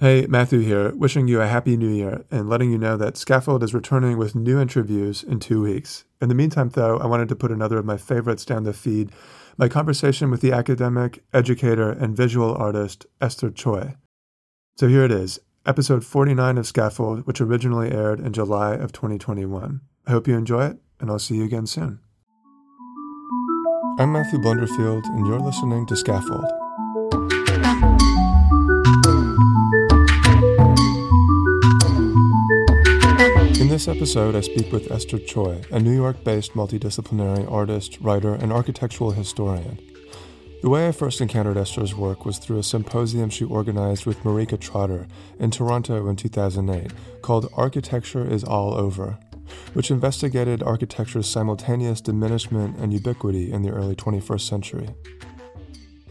Hey, Matthew here, wishing you a happy new year and letting you know that Scaffold is returning with new interviews in two weeks. In the meantime, though, I wanted to put another of my favorites down the feed, my conversation with the academic, educator, and visual artist Esther Choi. So here it is, episode 49 of Scaffold, which originally aired in July of 2021. I hope you enjoy it, and I'll see you again soon. I'm Matthew Blunderfield, and you're listening to Scaffold. In this episode, I speak with Esther Choi, a New York based multidisciplinary artist, writer, and architectural historian. The way I first encountered Esther's work was through a symposium she organized with Marrikka Trotter in Toronto in 2008 called Architecture is All Over, which investigated architecture's simultaneous diminishment and ubiquity in the early 21st century.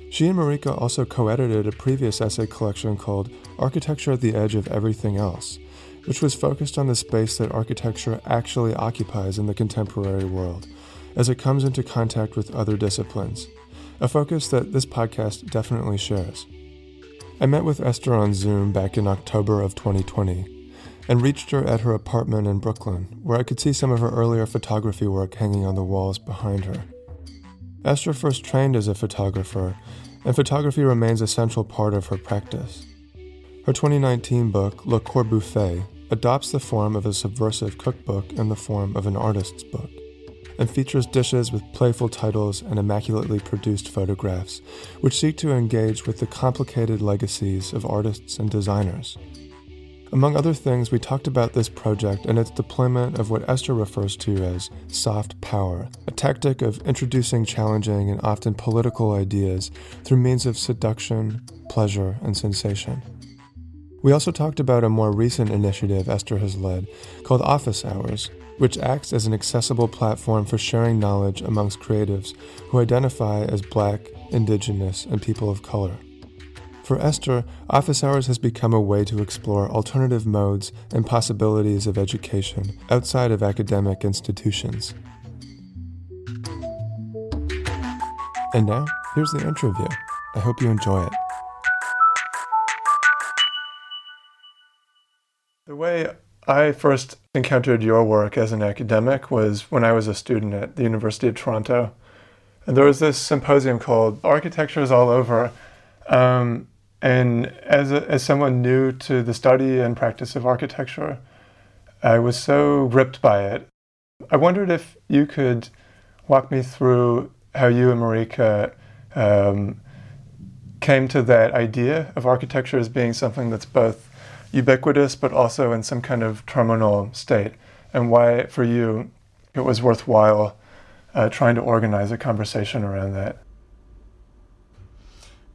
She and Marrikka also co edited a previous essay collection called Architecture at the Edge of Everything Else, which was focused on the space that architecture actually occupies in the contemporary world as it comes into contact with other disciplines a focus that this podcast definitely shares. I met with Esther on Zoom back in October of 2020 and reached her at her apartment in Brooklyn, where I could see some of her earlier photography work hanging on the walls behind her. Esther first trained as a photographer, and photography remains a central part of her practice. Her 2019 book, Le Corbuffet, adopts the form of a subversive cookbook in the form of an artist's book and features dishes with playful titles and immaculately produced photographs, which seek to engage with the complicated legacies of artists and designers. Among other things, we talked about this project and its deployment of what Esther refers to as soft power, a tactic of introducing challenging and often political ideas through means of seduction, pleasure, and sensation. We also talked about a more recent initiative Esther has led called Office Hours, which acts as an accessible platform for sharing knowledge amongst creatives who identify as Black, Indigenous, and people of color. For Esther, office hours has become a way to explore alternative modes and possibilities of education outside of academic institutions. And now, here's the interview. I hope you enjoy it. The way I first encountered your work as an academic was when I was a student at the University of Toronto. And there was this symposium called Architecture is All Over. Um, and as, a, as someone new to the study and practice of architecture, I was so gripped by it. I wondered if you could walk me through how you and Marrikka um, came to that idea of architecture as being something that's both ubiquitous but also in some kind of terminal state, and why for you it was worthwhile uh, trying to organize a conversation around that.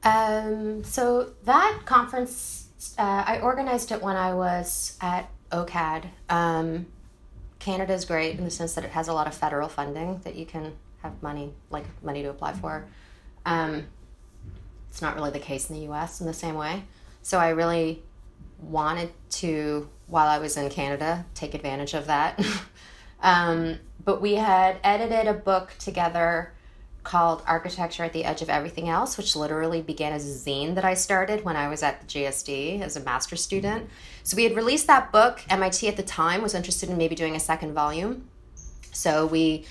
Um, so that conference, uh, I organized it when I was at OCAD. Um, Canada is great in the sense that it has a lot of federal funding that you can have money, like money to apply for. Um, it's not really the case in the U.S. in the same way. So I really wanted to, while I was in Canada, take advantage of that. um, but we had edited a book together called Architecture at the Edge of Everything Else, which literally began as a zine that I started when I was at the GSD as a master's student. So we had released that book. MIT at the time was interested in maybe doing a second volume. So we,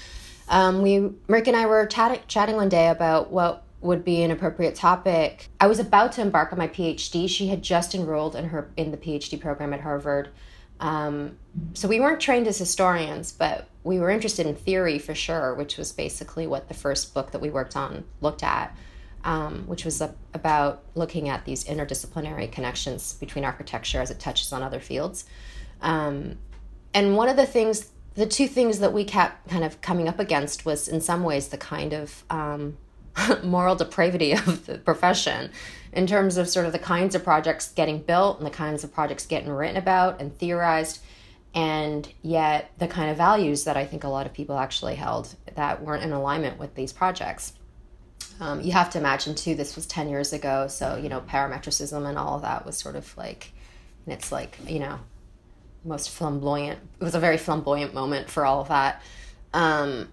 um, we, Rick and I were chatting, chatting one day about what would be an appropriate topic. I was about to embark on my PhD. She had just enrolled in her in the PhD program at Harvard. Um, so we weren't trained as historians, but we were interested in theory for sure, which was basically what the first book that we worked on looked at, um, which was a, about looking at these interdisciplinary connections between architecture as it touches on other fields. Um, and one of the things, the two things that we kept kind of coming up against was in some ways the kind of um, moral depravity of the profession in terms of sort of the kinds of projects getting built and the kinds of projects getting written about and theorized and yet the kind of values that I think a lot of people actually held that weren't in alignment with these projects. Um, you have to imagine too, this was 10 years ago, so you know, parametricism and all of that was sort of like, and it's like, you know, most flamboyant, it was a very flamboyant moment for all of that. Um,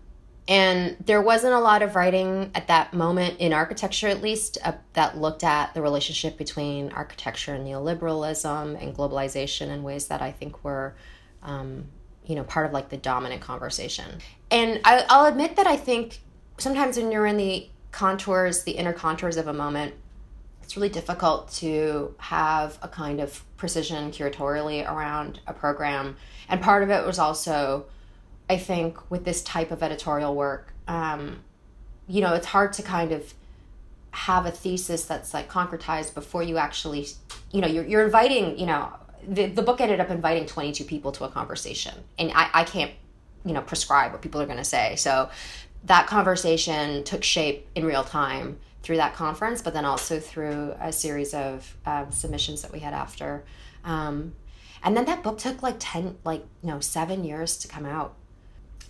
and there wasn't a lot of writing at that moment in architecture, at least, uh, that looked at the relationship between architecture and neoliberalism and globalization in ways that I think were, um, you know, part of like the dominant conversation. And I, I'll admit that I think sometimes when you're in the contours, the inner contours of a moment, it's really difficult to have a kind of precision curatorially around a program. And part of it was also I think with this type of editorial work, um, you know, it's hard to kind of have a thesis that's like concretized before you actually, you know, you're, you're inviting, you know, the, the book ended up inviting 22 people to a conversation and I, I can't, you know, prescribe what people are going to say. So that conversation took shape in real time through that conference, but then also through a series of uh, submissions that we had after. Um, and then that book took like 10, like, you know, seven years to come out.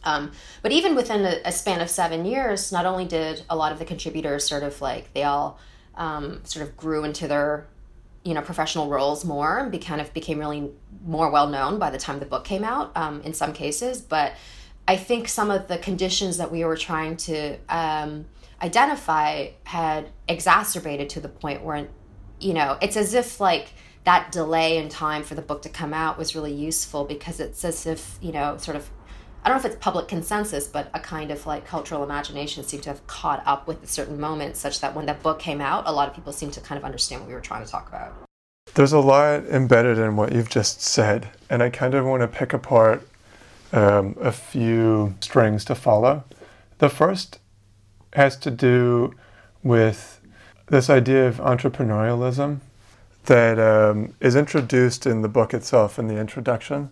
Um, but even within a, a, span of seven years, not only did a lot of the contributors sort of like they all um, sort of grew into their you know professional roles more and be, kind of became really more well known by the time the book came out um, in some cases. But I think some of the conditions that we were trying to um, identify had exacerbated to the point where you know it's as if like that delay in time for the book to come out was really useful because it's as if you know sort of I don't know if it's public consensus, but a kind of like cultural imagination seemed to have caught up with a certain moment, such that when that book came out, a lot of people seemed to kind of understand what we were trying to talk about. There's a lot embedded in what you've just said, and I kind of want to pick apart um, a few strings to follow. The first has to do with this idea of entrepreneurialism that um, is introduced in the book itself in the introduction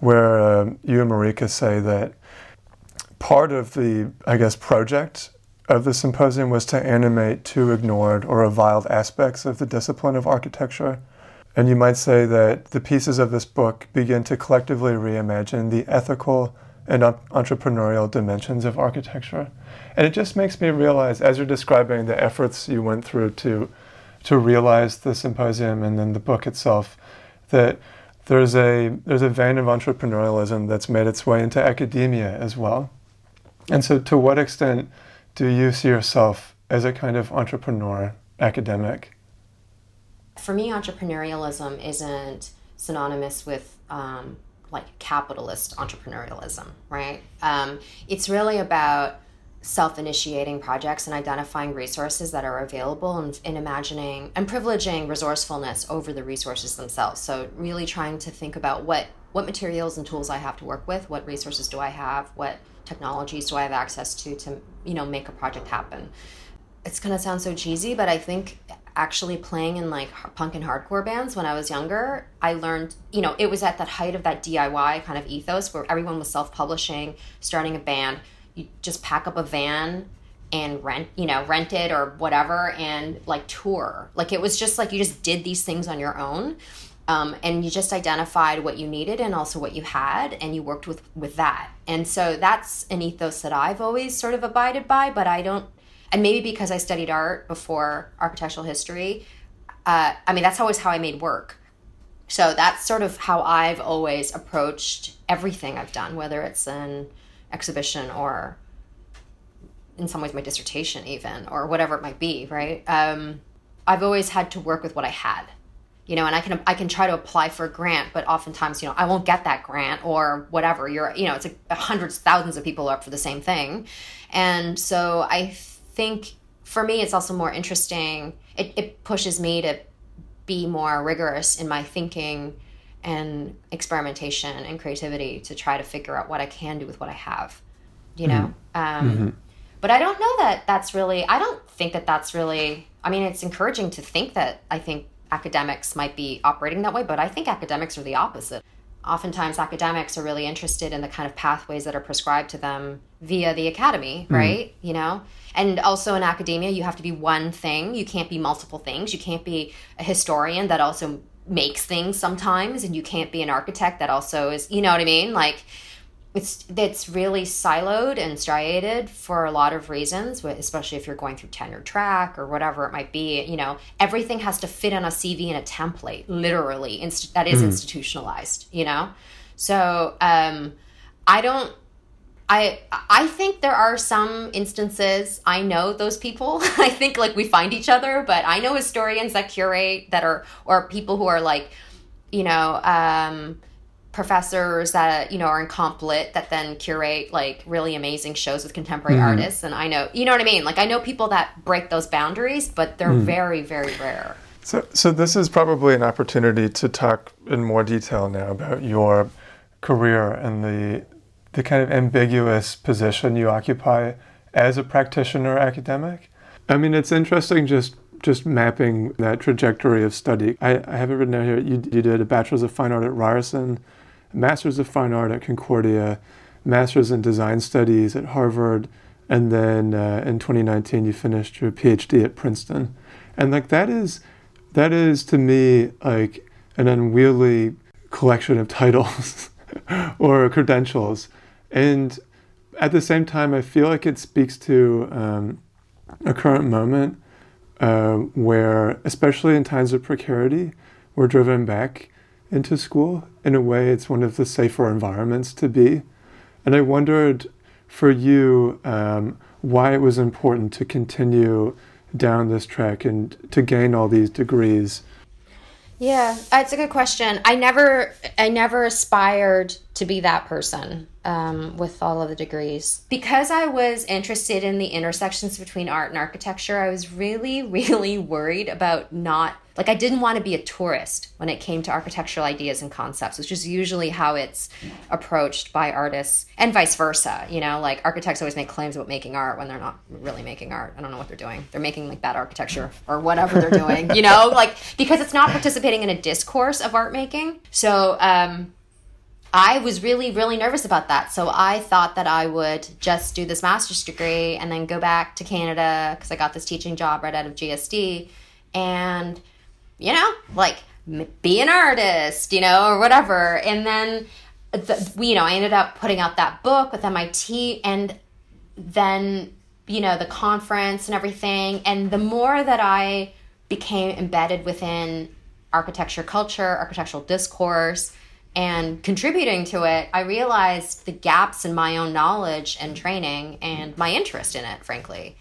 where uh, you and Marrikka say that part of the, I guess, project of the symposium was to animate two ignored or reviled aspects of the discipline of architecture. And you might say that the pieces of this book begin to collectively reimagine the ethical and entrepreneurial dimensions of architecture. And it just makes me realize, as you're describing the efforts you went through to, to realize the symposium and then the book itself, that there's a there's a vein of entrepreneurialism that's made its way into academia as well. And so, to what extent do you see yourself as a kind of entrepreneur academic? For me, entrepreneurialism isn't synonymous with um, like capitalist entrepreneurialism, right? Um, it's really about self initiating projects and identifying resources that are available and, imagining and privileging resourcefulness over the resources themselves. So, really trying to think about what, what materials and tools I have to work with, what resources do I have, what technologies do I have access to to you know make a project happen. It's gonna sound so cheesy, but I think actually playing in like punk and hardcore bands when I was younger, I learned, you know, it was at that height of that DIY kind of ethos where everyone was self publishing, starting a band you just pack up a van and rent you know rent it or whatever and like tour. Like it was just like you just did these things on your own um, and you just identified what you needed and also what you had and you worked with with that. And so that's an ethos that i've always sort of abided by but i don't and maybe because i studied art before architectural history uh, i mean that's always how i made work. So that's sort of how i've always approached everything i've done whether it's in exhibition or in some ways my dissertation even or whatever it might be right? Um, i've always had to work with what i had you know and i can i can try to apply for a grant but oftentimes you know i won't get that grant or whatever. You're you know it's like hundreds thousands of people are up for the same thing. And so i think for me it's also more interesting. It, it pushes me to be more rigorous in my thinking and experimentation and creativity to try to figure out what I can do with what I have, you know? Mm-hmm. Um, mm-hmm. But I don't know that that's really, I don't think that that's really, I mean, it's encouraging to think that I think academics might be operating that way, but I think academics are the opposite. oftentimes academics are really interested in the kind of pathways that are prescribed to them via the academy, right? You know? And also in academia, you have to be one thing. You can't be multiple things. You can't be a historian that also makes things sometimes, and you can't be an architect that also is, you know what I mean? Like, it's it's really siloed and striated for a lot of reasons especially if you're going through tenure track or whatever it might be you know everything has to fit on a cv and a template literally inst- that is mm-hmm. institutionalized you know so um, i don't I I think there are some instances I know those people. I think like we find each other, but I know historians that curate that are or people who are like, you know, um, professors that you know are in comp lit that then curate like really amazing shows with contemporary mm-hmm. artists and i know you know what i mean like i know people that break those boundaries but they're mm. very very rare so so this is probably an opportunity to talk in more detail now about your career and the the kind of ambiguous position you occupy as a practitioner academic i mean it's interesting just just mapping that trajectory of study. I, I have it written down here. You, you did a bachelor's of fine art at Ryerson, Master's of Fine Art at Concordia, Master's in Design Studies at Harvard, and then uh, in 2019 you finished your PhD at Princeton. And like that is, that is to me like an unwieldy collection of titles or credentials. And at the same time, I feel like it speaks to um, a current moment uh, where, especially in times of precarity, we're driven back into school. In a way, it's one of the safer environments to be. And I wondered for you um, why it was important to continue down this track and to gain all these degrees. Yeah, it's a good question. I never, I never aspired to be that person um, with all of the degrees. Because I was interested in the intersections between art and architecture, I was really, really worried about not, like, I didn't want to be a tourist when it came to architectural ideas and concepts, which is usually how it's approached by artists and vice versa. You know, like, architects always make claims about making art when they're not really making art. I don't know what they're doing. They're making, like, bad architecture or whatever they're doing, you know, like, because it's not participating in a discourse of art making. So, um, I was really, really nervous about that. So I thought that I would just do this master's degree and then go back to Canada because I got this teaching job right out of GSD and, you know, like be an artist, you know, or whatever. And then, the, you know, I ended up putting out that book with MIT and then, you know, the conference and everything. And the more that I became embedded within architecture culture, architectural discourse, and contributing to it, I realized the gaps in my own knowledge and training and my interest in it, frankly.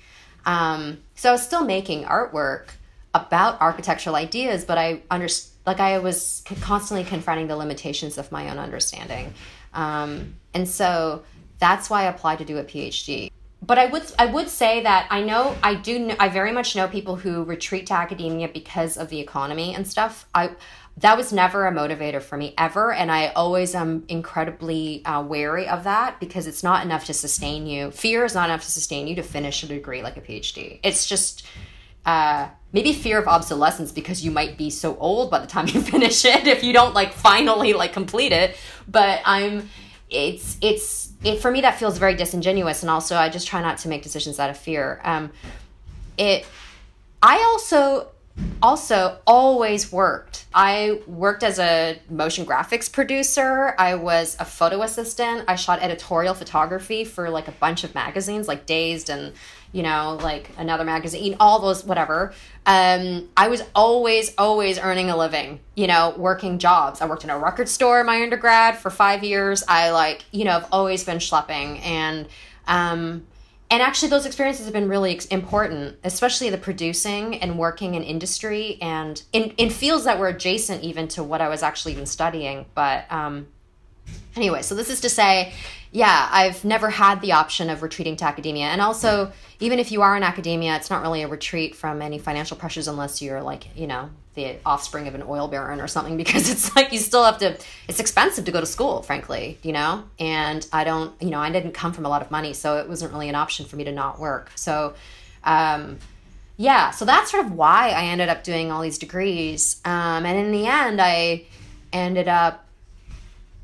Um, so I was still making artwork about architectural ideas, but I understood, like I was constantly confronting the limitations of my own understanding. Um, and so that's why I applied to do a PhD. But I would I would say that I know I do I very much know people who retreat to academia because of the economy and stuff. I that was never a motivator for me ever and i always am incredibly uh, wary of that because it's not enough to sustain you. Fear is not enough to sustain you to finish a degree like a phd it's just uh, maybe fear of obsolescence because you might be so old by the time you finish it if you don't like finally like complete it. But i'm it's it's it for me that feels very disingenuous and also i just try not to make decisions out of fear. Um it i also also always worked. I worked as a motion graphics producer. I was a photo assistant. I shot editorial photography for like a bunch of magazines like Dazed and you know like another magazine, all those whatever. Um, I was always always earning a living, you know, working jobs. I worked in a record store my undergrad for 5 years. I like, you know, I've always been schlepping and um and actually those experiences have been really important especially the producing and working in industry and in, in fields that were adjacent even to what i was actually even studying. But um, anyway so this is to say yeah i've never had the option of retreating to academia. And also even if you are in academia it's not really a retreat from any financial pressures unless you're like you know the offspring of an oil baron or something because it's like you still have to it's expensive to go to school frankly you know? And i don't you know i didn't come from a lot of money so it wasn't really an option for me to not work. So um, yeah so that's sort of why i ended up doing all these degrees. Um, and in the end i ended up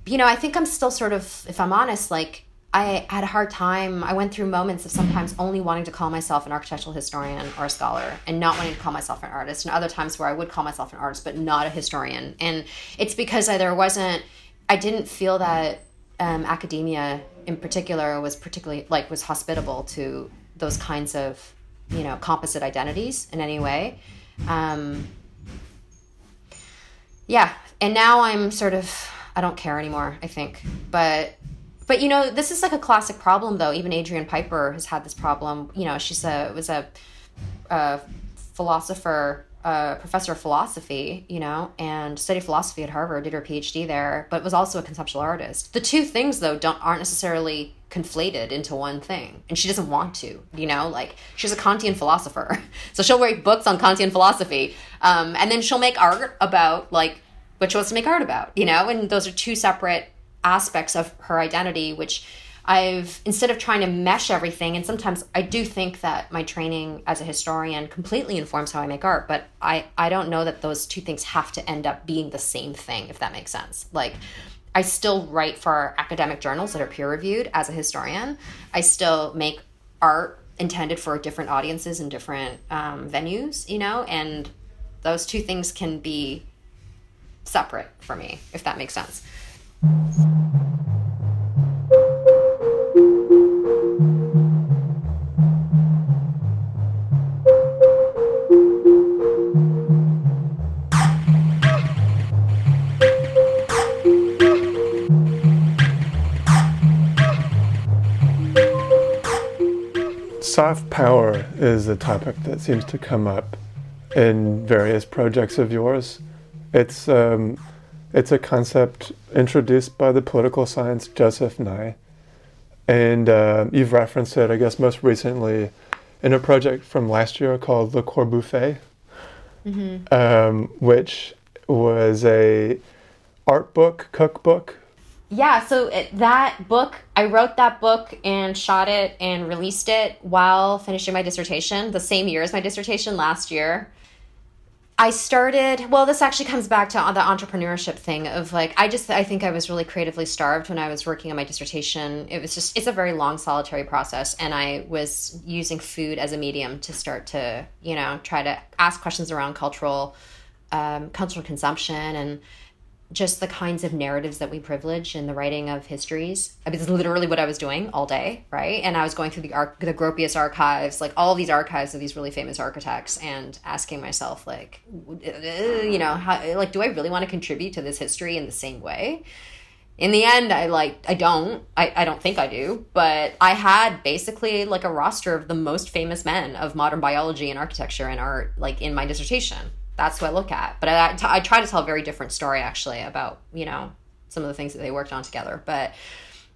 you know, I think I'm still sort of, if I'm honest, like I had a hard time. I went through moments of sometimes only wanting to call myself an architectural historian or a scholar and not wanting to call myself an artist, and other times where I would call myself an artist but not a historian. And it's because I, there wasn't, I didn't feel that um, academia in particular was particularly like was hospitable to those kinds of you know composite identities in any way. Um, yeah, and now I'm sort of I don't care anymore. I think, but but you know, this is like a classic problem, though. Even Adrian Piper has had this problem. You know, she's a was a, a philosopher, a professor of philosophy. You know, and studied philosophy at Harvard, did her PhD there, but was also a conceptual artist. The two things, though, don't aren't necessarily conflated into one thing and she doesn't want to you know like she's a kantian philosopher so she'll write books on kantian philosophy um, and then she'll make art about like what she wants to make art about you know and those are two separate aspects of her identity, which I've instead of trying to mesh everything, and sometimes I do think that my training as a historian completely informs how I make art, but I, I don't know that those two things have to end up being the same thing, if that makes sense. Like, I still write for academic journals that are peer reviewed as a historian. I still make art intended for different audiences and different um, venues, you know, and those two things can be separate for me, if that makes sense. Soft power is a topic that seems to come up in various projects of yours. It's um, it's a concept introduced by the political science Joseph Nye. And uh, you've referenced it, I guess, most recently in a project from last year called Le Corbuffet, mm-hmm. um, which was a art book, cookbook. Yeah, so it, that book, I wrote that book and shot it and released it while finishing my dissertation, the same year as my dissertation last year. I started, well, this actually comes back to the entrepreneurship thing of like, I just, I think I was really creatively starved when I was working on my dissertation. It was just, it's a very long, solitary process. And I was using food as a medium to start to, you know, try to ask questions around cultural, um, cultural consumption and just the kinds of narratives that we privilege in the writing of histories. I mean, it's literally what I was doing all day, right? And I was going through the Ar- the Gropius archives, like all these archives of these really famous architects, and asking myself, like, uh, you know, how, like, do I really want to contribute to this history in the same way? In the end, I like, I don't, I, I don't think I do, but I had basically like a roster of the most famous men of modern biology and architecture and art, like in my dissertation that's who I look at. But I, I try to tell a very different story actually about you know some of the things that they worked on together. But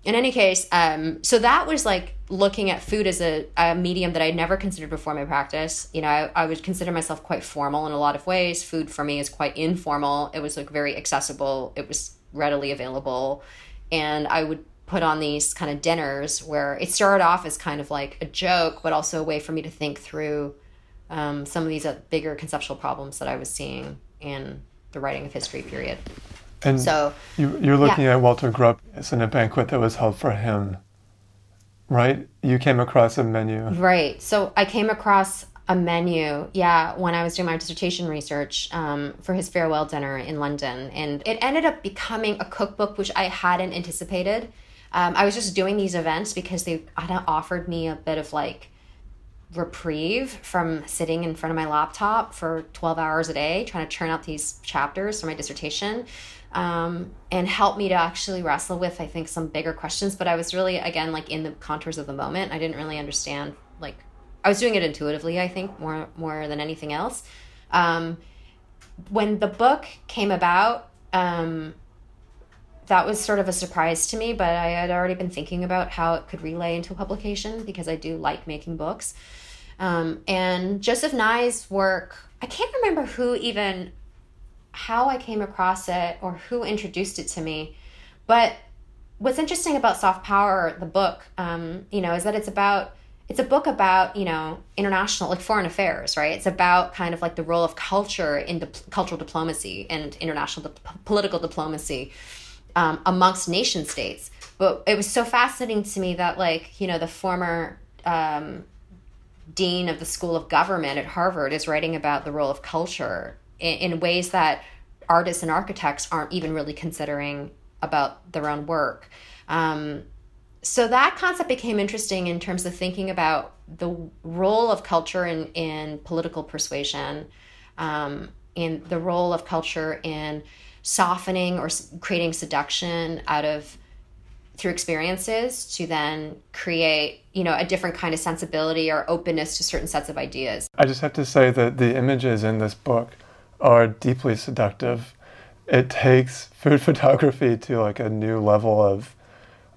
in any case, um, so that was like looking at food as a, a medium that I'd never considered before my practice. You know, I, I, would consider myself quite formal in a lot of ways. Food for me is quite informal. It was like very accessible. It was readily available, and I would put on these kind of dinners where it started off as kind of like a joke, but also a way for me to think through um, some of these uh, bigger conceptual problems that I was seeing in the writing of history period. And so you, are looking yeah. at Walter Gropius in a banquet that was held for him, right? You came across a menu. Right. So I came across a menu, yeah, when I was doing my dissertation research um, for his farewell dinner in London. And it ended up becoming a cookbook, which I hadn't anticipated. Um, I was just doing these events because they kind of offered me a bit of like reprieve from sitting in front of my laptop for 12 hours a day trying to churn out these chapters for my dissertation um, and help me to actually wrestle with i think some bigger questions. But i was really again like in the contours of the moment. I didn't really understand like i was doing it intuitively i think more more than anything else. Um, when the book came about um, that was sort of a surprise to me, but I had already been thinking about how it could relay into a publication because I do like making books. Um, and Joseph Nye's work, I can't remember who even, how I came across it or who introduced it to me. But what's interesting about Soft Power, the book, um, you know, is that it's about, it's a book about, you know, international, like foreign affairs, right? It's about kind of like the role of culture in di- cultural diplomacy and international di- political diplomacy um, amongst nation states. But it was so fascinating to me that, like, you know, the former um, dean of the School of Government at Harvard is writing about the role of culture in, in ways that artists and architects aren't even really considering about their own work. Um, so that concept became interesting in terms of thinking about the role of culture in, in political persuasion, um, in the role of culture in softening or creating seduction out of through experiences to then create you know a different kind of sensibility or openness to certain sets of ideas. I just have to say that the images in this book are deeply seductive. It takes food photography to like a new level of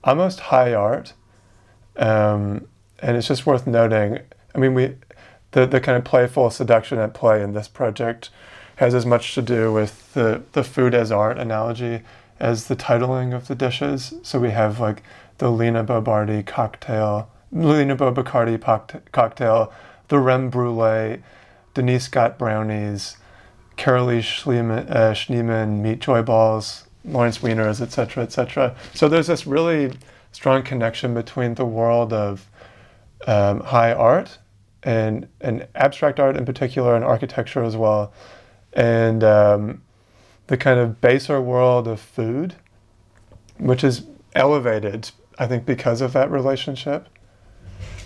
almost high art um, and it's just worth noting. I mean we the, the kind of playful seduction at play in this project has as much to do with the, the food as art analogy as the titling of the dishes. So we have like the Lina Bo Bardi cocktail, Lina Bo Bacardi cocktail, the Rem Brulee, Denise Scott brownies, Carolee Schneemann, uh, Schneemann meat joy balls, Lawrence Wieners, etc., etc. So there's this really strong connection between the world of um, high art and, and abstract art in particular, and architecture as well, and um, the kind of baser world of food, which is elevated, I think, because of that relationship.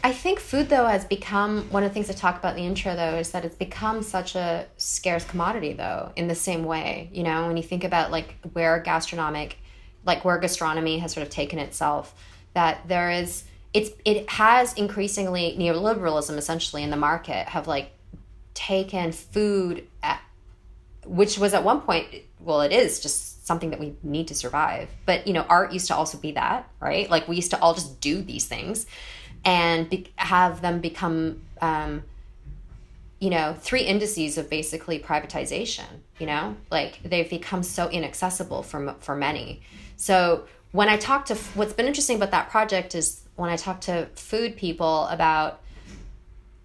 I think food, though, has become one of the things I talk about in the intro, though, is that it's become such a scarce commodity, though, in the same way. You know, when you think about like where gastronomic, like where gastronomy has sort of taken itself, that there is, it's, it has increasingly neoliberalism essentially in the market have like taken food which was at one point well it is just something that we need to survive. But you know art used to also be that right? Like we used to all just do these things and be- have them become um, you know three indices of basically privatization you know? Like they've become so inaccessible for for many. So when i talk to what's been interesting about that project is when i talk to food people about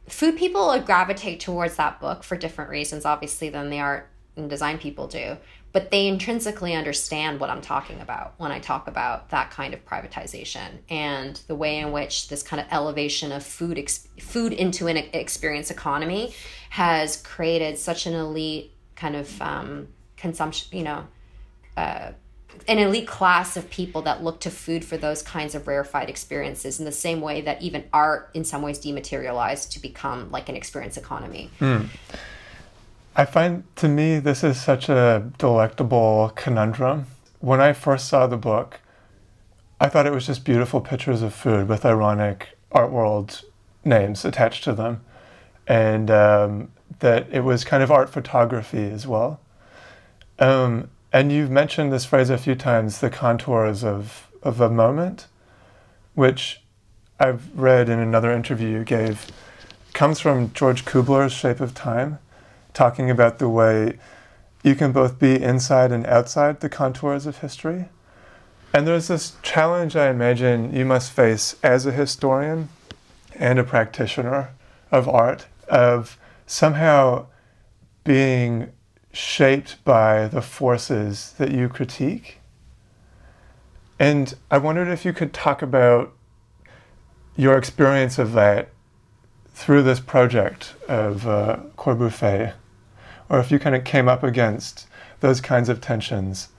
food people gravitate towards that book for different reasons obviously than the art and design people do but they intrinsically understand what I'm talking about when I talk about that kind of privatization and the way in which this kind of elevation of food ex- food into an experience economy has created such an elite kind of um, consumption, you know, uh, an elite class of people that look to food for those kinds of rarefied experiences in the same way that even art in some ways dematerialized to become like an experience economy. Mm. I find to me this is such a delectable conundrum. When I first saw the book, I thought it was just beautiful pictures of food with ironic art world names attached to them, and um, that it was kind of art photography as well. Um, and you've mentioned this phrase a few times the contours of, of a moment, which I've read in another interview you gave, comes from George Kubler's Shape of Time talking about the way you can both be inside and outside the contours of history. And there's this challenge I imagine you must face as a historian and a practitioner of art of somehow being shaped by the forces that you critique. And I wondered if you could talk about your experience of that through this project of uh, Corbuffet or if you kind of came up against those kinds of tensions?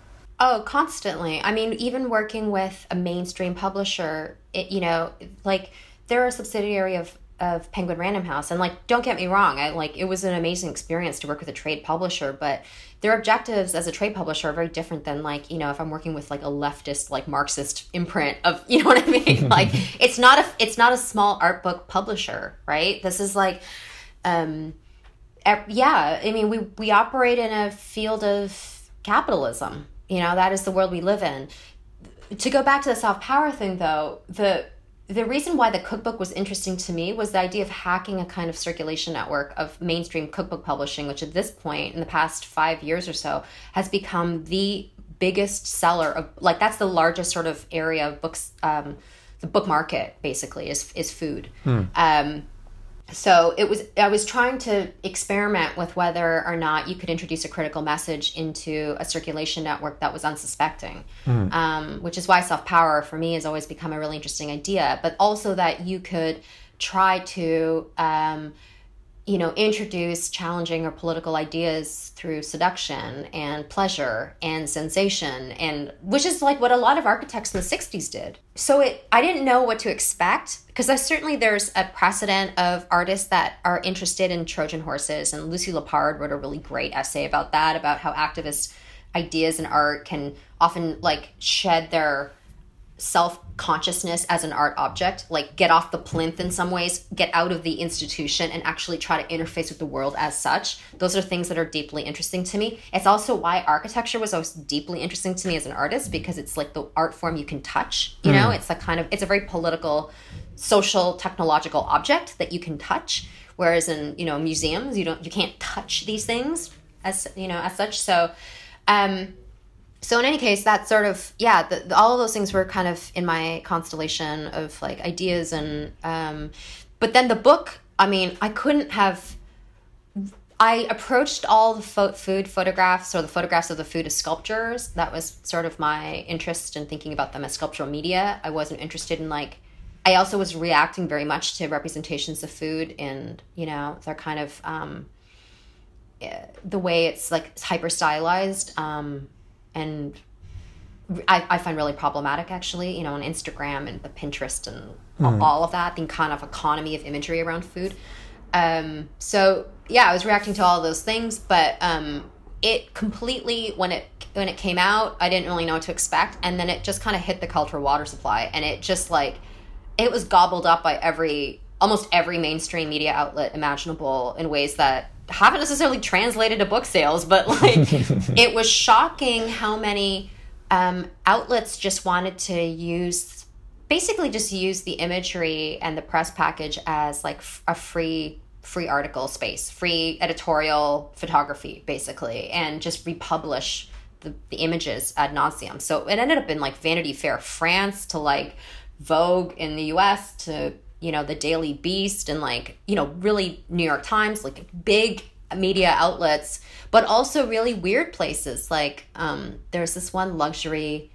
Oh, constantly. I mean, even working with a mainstream publisher, it, you know, like they're a subsidiary of of Penguin Random House, and like, don't get me wrong, I like it was an amazing experience to work with a trade publisher, but their objectives as a trade publisher are very different than like you know if I'm working with like a leftist like Marxist imprint of you know what I mean. like, it's not a it's not a small art book publisher, right? This is like. um yeah, I mean, we, we operate in a field of capitalism. You know, that is the world we live in. To go back to the soft power thing, though, the the reason why the cookbook was interesting to me was the idea of hacking a kind of circulation network of mainstream cookbook publishing, which at this point, in the past five years or so, has become the biggest seller of like that's the largest sort of area of books. Um, the book market basically is is food. Hmm. Um, so it was i was trying to experiment with whether or not you could introduce a critical message into a circulation network that was unsuspecting mm. um, which is why soft power for me has always become a really interesting idea but also that you could try to um, you know, introduce challenging or political ideas through seduction and pleasure and sensation and which is like what a lot of architects in the 60s did. So it I didn't know what to expect because I certainly there's a precedent of artists that are interested in Trojan horses and Lucy Lippard wrote a really great essay about that about how activist ideas in art can often like shed their self consciousness as an art object, like get off the plinth in some ways, get out of the institution and actually try to interface with the world as such. Those are things that are deeply interesting to me. It's also why architecture was always deeply interesting to me as an artist because it's like the art form you can touch, you mm. know, it's a kind of it's a very political, social, technological object that you can touch. Whereas in, you know, museums, you don't you can't touch these things as you know, as such. So um so in any case that sort of yeah the, the, all of those things were kind of in my constellation of like ideas and um but then the book i mean i couldn't have i approached all the fo- food photographs or the photographs of the food as sculptures. That was sort of my interest in thinking about them as sculptural media. I wasn't interested in like i also was reacting very much to representations of food and you know they're kind of um eh, the way it's like hyper stylized um and I, I, find really problematic actually you know on instagram and the pinterest and mm. all of that the kind of economy of imagery around food um, so yeah i was reacting to all those things but um, it completely when it when it came out i didn't really know what to expect and then it just kind of hit the cultural water supply and it just like it was gobbled up by every almost every mainstream media outlet imaginable in ways that haven't necessarily translated to book sales, but like it was shocking how many um, outlets just wanted to use basically just use the imagery and the press package as like a free free article space, free editorial photography, basically, and just republish the, the images ad nauseum. So it ended up in like Vanity Fair France to like Vogue in the US to you know, the Daily Beast and like, you know, really New York Times, like big media outlets, but also really weird places. Like um, there's this one luxury,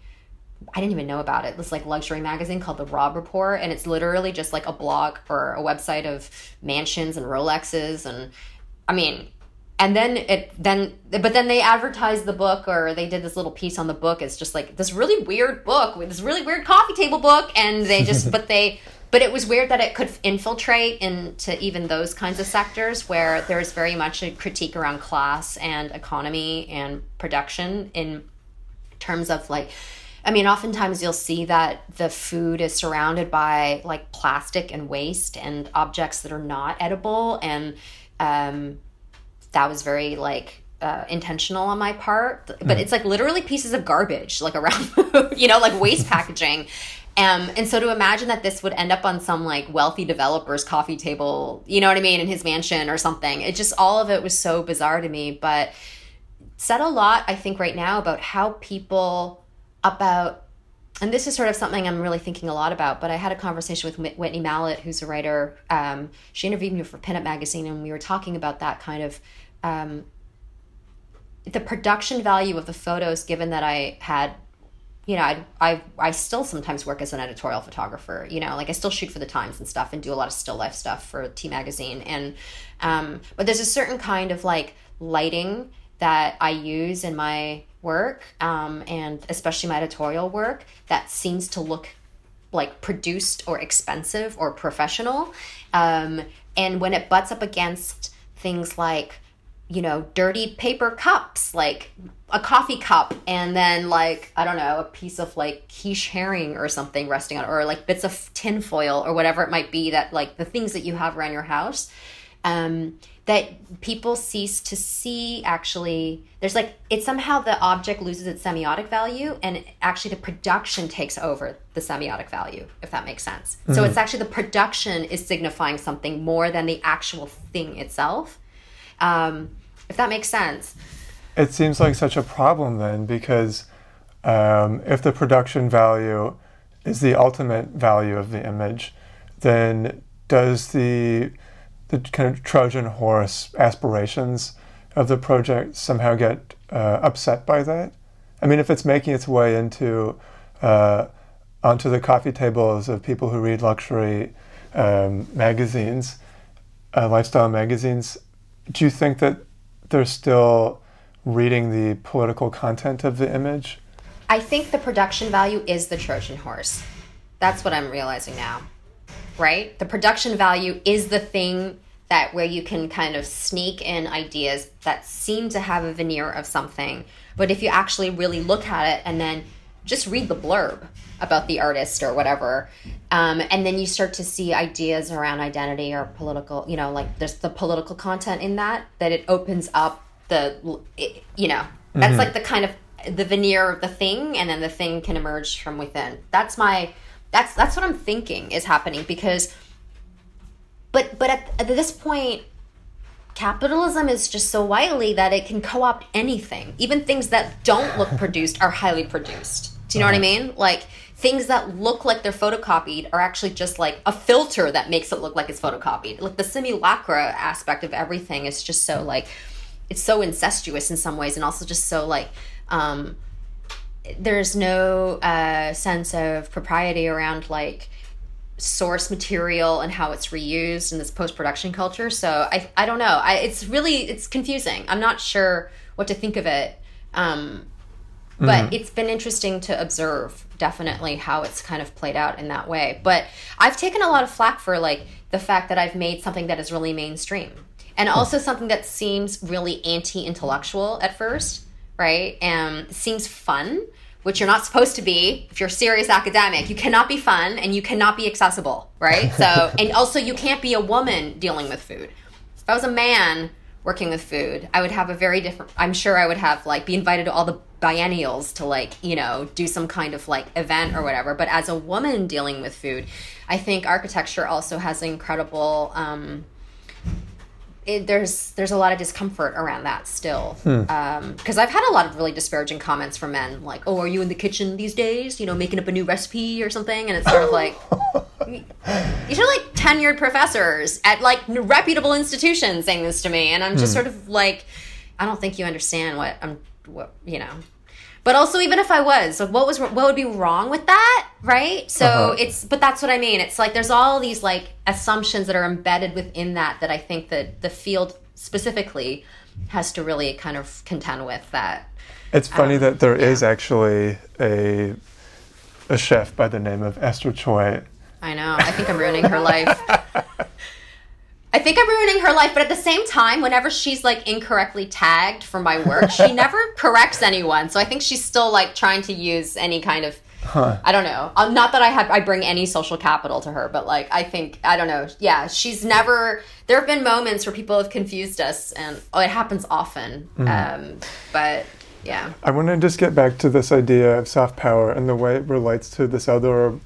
I didn't even know about it. This like luxury magazine called the Robb Report, and it's literally just like a blog or a website of mansions and Rolexes, and I mean, and then it then but then they advertised the book or they did this little piece on the book. It's just like this really weird book with this really weird coffee table book, and they just but they but it was weird that it could infiltrate into even those kinds of sectors where there's very much a critique around class and economy and production in terms of like I mean, oftentimes you'll see that the food is surrounded by like plastic and waste and objects that are not edible. And um, that was very like uh, intentional on my part. But mm. it's like literally pieces of garbage like around, you know, like waste packaging. Um, and so to imagine that this would end up on some like wealthy developer's coffee table, you know what I mean, in his mansion or something, it just all of it was so bizarre to me. But said a lot, I think, right now about how people about, and this is sort of something I'm really thinking a lot about. But I had a conversation with Whitney Mallett, who's a writer. Um, she interviewed me for Pinup Magazine, and we were talking about that kind of. Um, the production value of the photos, given that I had you know, I, I I still sometimes work as an editorial photographer. You know, like I still shoot for the Times and stuff, and do a lot of still life stuff for T Magazine. And um, but there's a certain kind of like lighting that I use in my work, um, and especially my editorial work, that seems to look like produced or expensive or professional. Um, and when it butts up against things like you know, dirty paper cups, like a coffee cup, and then like, I don't know, a piece of like quiche herring or something resting on, or like bits of tin foil or whatever it might be that like the things that you have around your house. Um, that people cease to see actually there's like it somehow the object loses its semiotic value and actually the production takes over the semiotic value if that makes sense mm-hmm. so it's actually the production is signifying something more than the actual thing itself um, if that makes sense. It seems like such a problem then, because um, if the production value is the ultimate value of the image, then does the the kind of Trojan horse aspirations of the project somehow get uh, upset by that? I mean, if it's making its way into uh, onto the coffee tables of people who read luxury um, magazines, uh, lifestyle magazines, do you think that they're still reading the political content of the image? I think the production value is the Trojan horse. That's what I'm realizing now. Right? The production value is the thing that where you can kind of sneak in ideas that seem to have a veneer of something. But if you actually really look at it and then just read the blurb about the artist or whatever, um, and then you start to see ideas around identity or political, you know, like there's the political content in that, that it opens up the, you know, that's mm-hmm. like the kind of the veneer of the thing, and then the thing can emerge from within. That's my, that's that's what I'm thinking is happening because but but at, at this point, capitalism is just so wily that it can co-opt anything. Even things that don't look produced are highly produced. Do you know uh-huh. what I uh-huh. mean? Like things that look like they're photocopied are actually just like a filter that makes it look like it's photocopied. Like the simulacra aspect of everything is just so like it's so incestuous in some ways and also just so like um there's no uh sense of propriety around like source material and how it's reused in this post-production culture. So i i don't know. I, it's really it's confusing. I'm not sure what to think of it um, but mm-hmm. it's been interesting to observe definitely how it's kind of played out in that way. But i've taken a lot of flack for like the fact that i've made something that is really mainstream and also something that seems really anti-intellectual at first right and seems fun which you're not supposed to be if you're a serious academic. You cannot be fun and you cannot be accessible, right? So, and also you can't be a woman dealing with food. If I was a man working with food, I would have a very different, I'm sure I would have like be invited to all the biennials to like, you know, do some kind of like event or whatever. But as a woman dealing with food, I think architecture also has incredible, um, it, there's there's a lot of discomfort around that still because hmm. um, I've had a lot of really disparaging comments from men like oh are you in the kitchen these days you know making up a new recipe or something and it's sort of like these are like tenured professors at like reputable institutions saying this to me and I'm just hmm. sort of like I don't think you understand what I'm what you know but also even if i was like what was what would be wrong with that right? So uh-huh. it's but that's what i mean. It's like there's all these like assumptions that are embedded within that that i think that the field specifically has to really kind of contend with that it's funny um, that there yeah. is actually a a chef by the name of esther choi. I know. I think i'm ruining her life I think I'm ruining her life, but at the same time, whenever she's like incorrectly tagged for my work, she never corrects anyone. So I think she's still like trying to use any kind of Huh. I don't know. Um, not that I have I bring any social capital to her, but like I think I don't know. Yeah, she's never. There have been moments where people have confused us, and oh, it happens often. Mm. Um, but yeah, I want to just get back to this idea of soft power and the way it relates to this other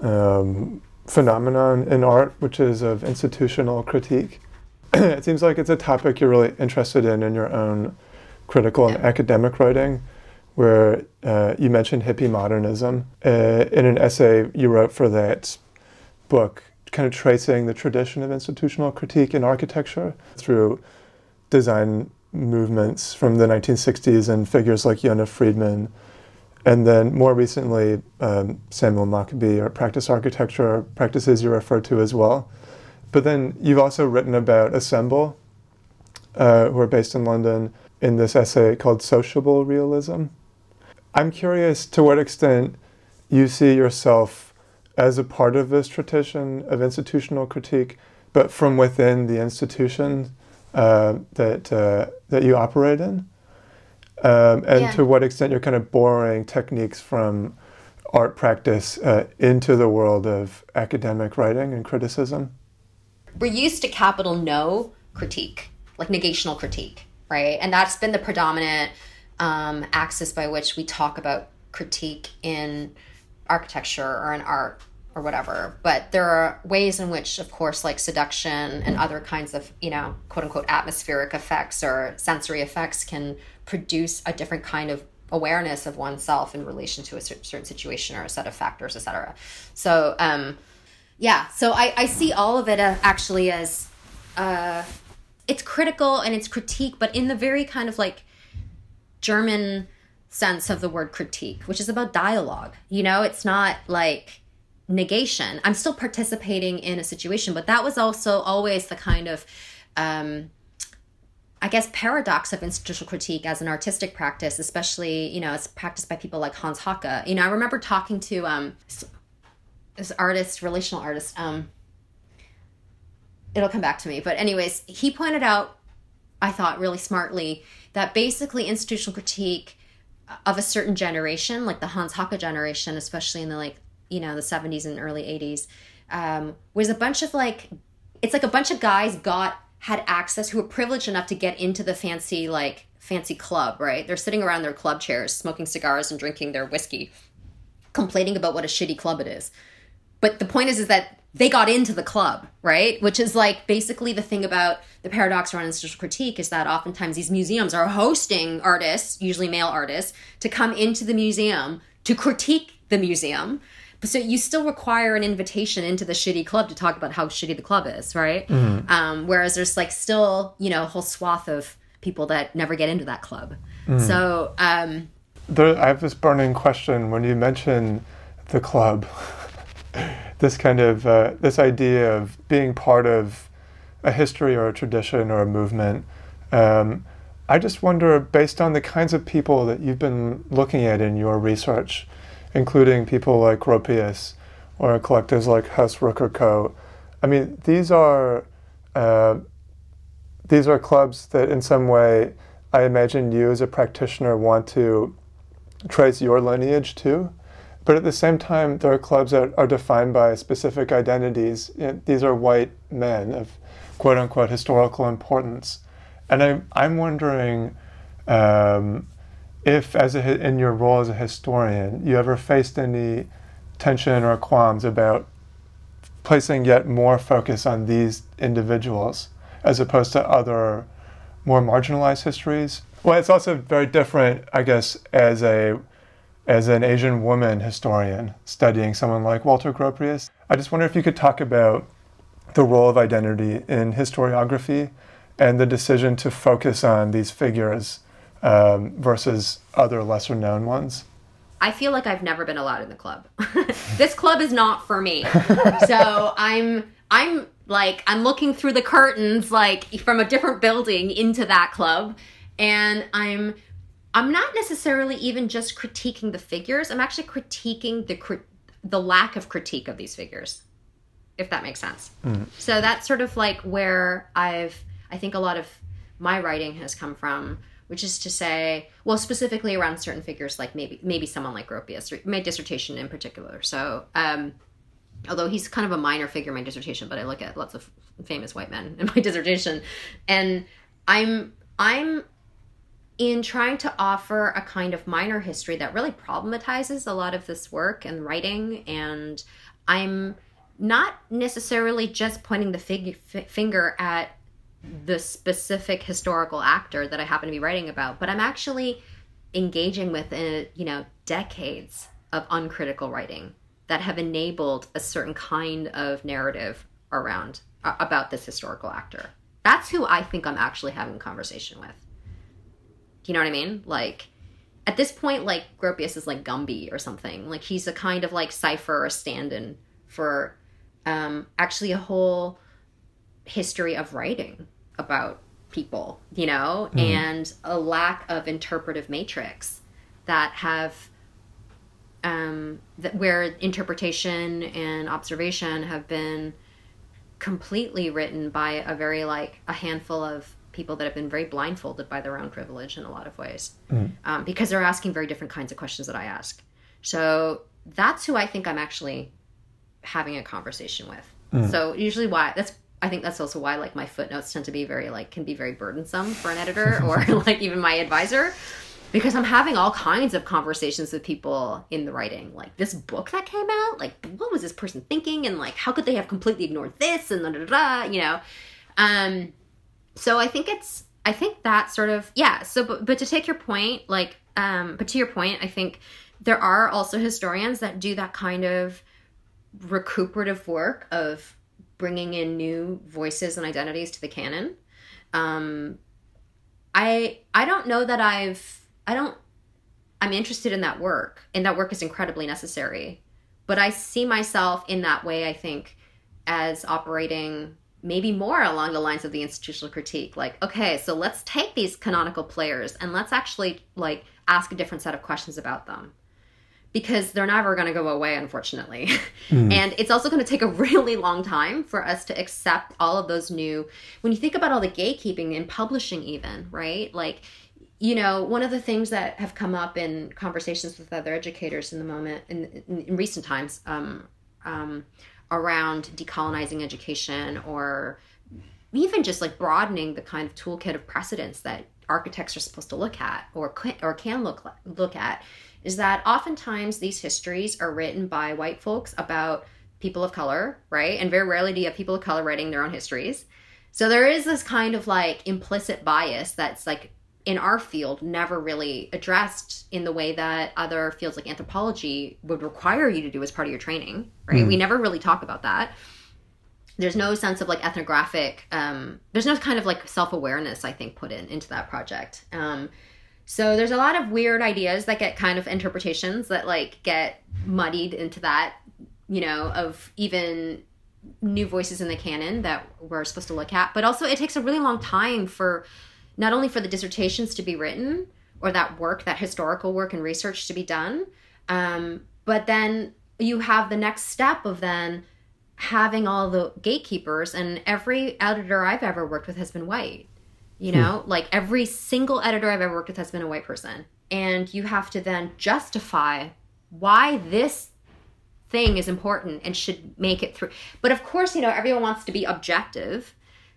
um, phenomenon in art, which is of institutional critique. it seems like it's a topic you're really interested in in your own critical and academic writing, where uh, you mentioned hippie modernism uh, in an essay you wrote for that book, kind of tracing the tradition of institutional critique in architecture through design movements from the 1960s and figures like Yona Friedman and then more recently, um, Samuel Mockbee, or practice architecture practices you refer to as well. But then you've also written about Assemble, uh, who are based in London, in this essay called Sociable Realism. I'm curious to what extent you see yourself as a part of this tradition of institutional critique, but from within the institution uh, that, uh, that you operate in um, and yeah. to what extent you're kind of borrowing techniques from art practice uh, into the world of academic writing and criticism? We're used to capital no critique, like negational critique, right? And that's been the predominant um, axis by which we talk about critique in architecture or in art or whatever. But there are ways in which, of course, like seduction and other kinds of, you know, quote unquote atmospheric effects or sensory effects can produce a different kind of awareness of oneself in relation to a certain situation or a set of factors, etc. So, um, yeah, so I, I see all of it uh, actually as uh, it's critical and it's critique, but in the very kind of like German sense of the word critique, which is about dialogue. You know, it's not like negation. I'm still participating in a situation, but that was also always the kind of um, I guess paradox of institutional critique as an artistic practice, especially you know, it's practiced by people like Hans Haacke. You know, I remember talking to um, this artist, relational artist. Um, it'll come back to me, but anyways, he pointed out, I thought really smartly, that basically institutional critique of a certain generation, like the Hans Haacke generation, especially in the like you know the 70s and early 80s, um, was a bunch of like, it's like a bunch of guys got had access who were privileged enough to get into the fancy like fancy club right? They're sitting around their club chairs smoking cigars and drinking their whiskey complaining about what a shitty club it is. But the point is is that they got into the club right? Which is like basically the thing about the paradox around institutional critique is that oftentimes these museums are hosting artists usually male artists to come into the museum to critique the museum so you still require an invitation into the shitty club to talk about how shitty the club is, right? Mm. Um, whereas there's like still, you know, a whole swath of people that never get into that club. Mm. So um, there, I have this burning question when you mention the club. this kind of uh, this idea of being part of a history or a tradition or a movement. Um, I just wonder, based on the kinds of people that you've been looking at in your research, including people like Gropius or collectives like Haus Rucker Co. I mean, these are uh, these are clubs that, in some way, I imagine you as a practitioner want to trace your lineage to. But at the same time, there are clubs that are defined by specific identities. You know, these are white men of quote unquote historical importance. And I'm, I'm wondering um, if, as a, in your role as a historian, you ever faced any tension or qualms about placing yet more focus on these individuals as opposed to other more marginalized histories. Well, it's also very different, I guess, as a as an Asian woman historian studying someone like Walter Gropius. I just wonder if you could talk about the role of identity in historiography and the decision to focus on these figures um, versus other lesser known ones? I feel like I've never been allowed in the club. this club is not for me. so I'm I'm like I'm looking through the curtains like from a different building into that club and I'm I'm not necessarily even just critiquing the figures. I'm actually critiquing the cri- the lack of critique of these figures. If that makes sense. Mm. So that's sort of like where I've I think a lot of my writing has come from which is to say, well, specifically around certain figures, like maybe maybe someone like Gropius, my dissertation in particular. So, um, although he's kind of a minor figure in my dissertation, but I look at lots of famous white men in my dissertation, and I'm I'm in trying to offer a kind of minor history that really problematizes a lot of this work and writing, and I'm not necessarily just pointing the fig- f- finger at the specific historical actor that I happen to be writing about, but I'm actually engaging with, uh, you know, decades of uncritical writing that have enabled a certain kind of narrative around uh, about this historical actor. That's who I think I'm actually having conversation with. Do you know what I mean? Like at this point, like Gropius is like Gumby or something. Like he's a kind of like cipher or stand-in for um, actually a whole history of writing about people, you know, mm. and a lack of interpretive matrix that have um, that where interpretation and observation have been completely written by a very like a handful of people that have been very blindfolded by their own privilege in a lot of ways mm. um, because they're asking very different kinds of questions that i ask so that's who i think i'm actually having a conversation with mm. so usually why that's I think that's also why like my footnotes tend to be very like can be very burdensome for an editor or like even my advisor because I'm having all kinds of conversations with people in the writing. Like this book that came out, like what was this person thinking and like how could they have completely ignored this and da da da, you know. Um so I think it's I think that sort of yeah, so but, but to take your point, like um but to your point, I think there are also historians that do that kind of recuperative work of bringing in new voices and identities to the canon. Um, I I don't know that I've I don't I'm interested in that work, and that work is incredibly necessary. But I see myself in that way. I think as operating maybe more along the lines of the institutional critique like okay so let's take these canonical players and let's actually like ask a different set of questions about them because they're never going to go away unfortunately mm. and it's also going to take a really long time for us to accept all of those new when you think about all the gatekeeping in publishing even right like you know one of the things that have come up in conversations with other educators in the moment in, in, in recent times um, um, around decolonizing education or even just like broadening the kind of toolkit of precedents that architects are supposed to look at or or can look look at is that oftentimes these histories are written by white folks about people of color, right? And very rarely do you have people of color writing their own histories. So there is this kind of like implicit bias that's like in our field never really addressed in the way that other fields like anthropology would require you to do as part of your training, right? Mm. We never really talk about that. There's no sense of like ethnographic, um, there's no kind of like self awareness, I think, put in into that project. Um, so there's a lot of weird ideas that get kind of interpretations that like get muddied into that, you know, of even new voices in the canon that we're supposed to look at. But also it takes a really long time for not only for the dissertations to be written or that work, that historical work and research to be done, um, but then you have the next step of then having all the gatekeepers and every editor I've ever worked with has been white you know, hmm. like every single editor I've ever worked with has been a white person. And you have to then justify why this thing is important and should make it through. But of course, you know, everyone wants to be objective,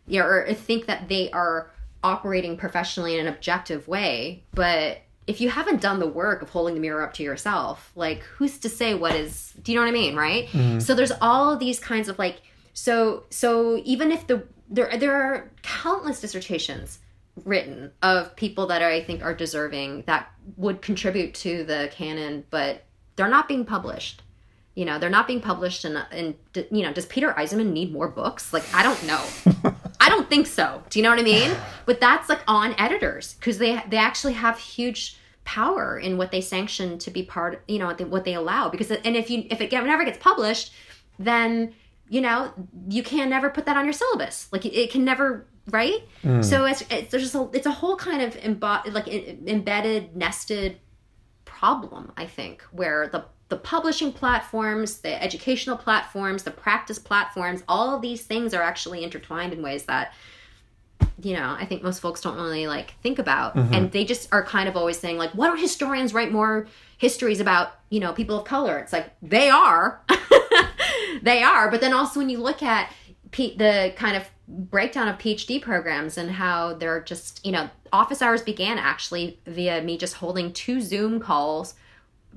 you know, or think that they are operating professionally in an objective way. But if you haven't done the work of holding the mirror up to yourself, like who's to say what is, do you know what I mean? Right. Mm-hmm. So there's all these kinds of like, so, so even if the there there are countless dissertations written of people that I think are deserving that would contribute to the canon, but they're not being published. You know, they're not being published, and and you know, does Peter Eisenman need more books? Like, I don't know. I don't think so. Do you know what I mean? But that's like on editors because they they actually have huge power in what they sanction to be part. You know, what they allow because and if you if it never gets published, then you know you can never put that on your syllabus. Like it, it can never right? Mm. so it's, it's there's just a it's a whole kind of embo- like embedded nested problem i think where the the publishing platforms the educational platforms the practice platforms all of these things are actually intertwined in ways that you know i think most folks don't really like think about. Mm-hmm. and they just are kind of always saying like why don't historians write more histories about you know people of color? It's like they are they are. But then also when you look at P- the kind of breakdown of PhD programs and how they're just, you know, office hours began actually via me just holding two Zoom calls,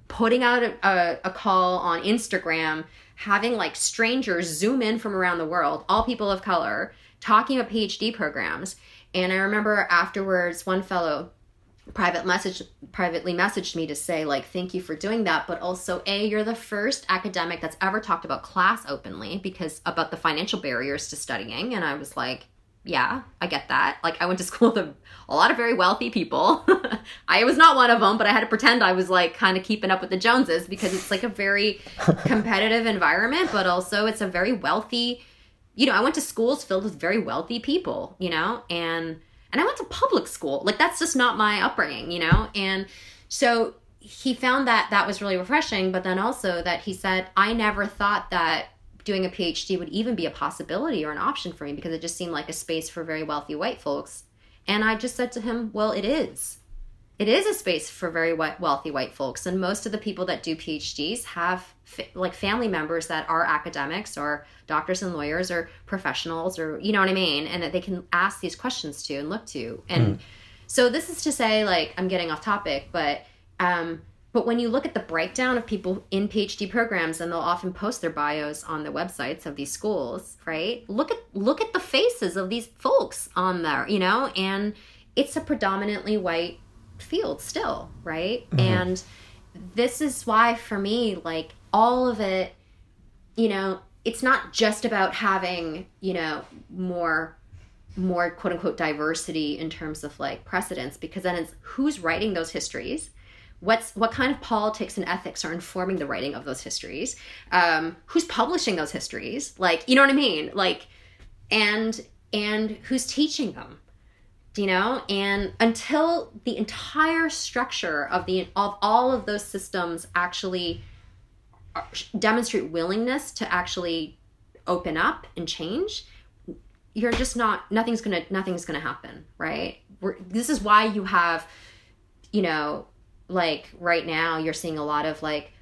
putting out a, a, a call on Instagram, having like strangers zoom in from around the world, all people of color, talking about PhD programs. And I remember afterwards, one fellow private message privately messaged me to say like thank you for doing that but also a you're the first academic that's ever talked about class openly because about the financial barriers to studying and i was like yeah i get that. Like i went to school with a, a lot of very wealthy people. I was not one of them but i had to pretend i was like kind of keeping up with the joneses because it's like a very competitive environment but also it's a very wealthy you know i went to schools filled with very wealthy people you know and and I went to public school. Like that's just not my upbringing, you know? And so he found that that was really refreshing, but then also that he said, I never thought that doing a PhD would even be a possibility or an option for me because it just seemed like a space for very wealthy white folks. And I just said to him, Well, it is it is a space for very wealthy white folks and most of the people that do phds have like family members that are academics or doctors and lawyers or professionals or you know what i mean and that they can ask these questions to and look to. And mm. so this is to say like i'm getting off topic but um but when you look at the breakdown of people in phd programs and they'll often post their bios on the websites of these schools right? Look at look at the faces of these folks on there you know? And it's a predominantly white field still, right? Mm-hmm. And this is why for me, like all of it, you know, it's not just about having you know more more quote unquote diversity in terms of like precedents because then it's who's writing those histories what's what kind of politics and ethics are informing the writing of those histories um, who's publishing those histories like you know what i mean like and and who's teaching them you know? And until the entire structure of the of all of those systems actually demonstrate willingness to actually open up and change you're just not nothing's gonna nothing's gonna happen right? We're, this is why you have you know like right now you're seeing a lot of like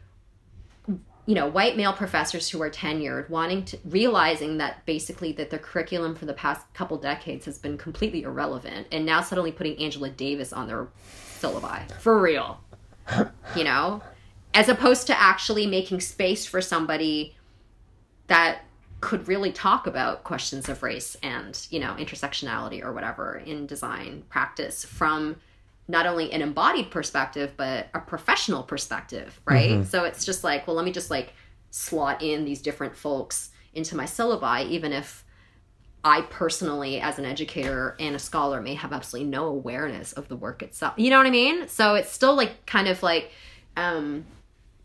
you know white male professors who are tenured wanting to realizing that basically that the curriculum for the past couple decades has been completely irrelevant and now suddenly putting angela davis on their syllabi. For real. You know? As opposed to actually making space for somebody that could really talk about questions of race and you know intersectionality or whatever in design practice from not only an embodied perspective but a professional perspective right? Mm-hmm. so it's just like well let me just like slot in these different folks into my syllabi even if i personally as an educator and a scholar may have absolutely no awareness of the work itself. You know what i mean? So it's still like kind of like um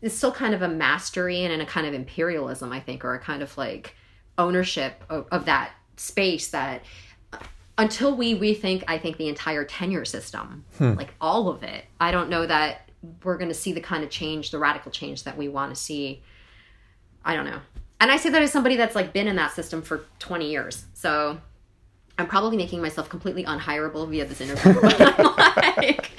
it's still kind of a mastery and a kind of imperialism i think or a kind of like ownership of, of that space that until we rethink i think the entire tenure system hmm. like all of it i don't know that we're going to see the kind of change the radical change that we want to see i don't know and i say that as somebody that's like been in that system for 20 years so I'm probably making myself completely unhireable via this interview. I'm like,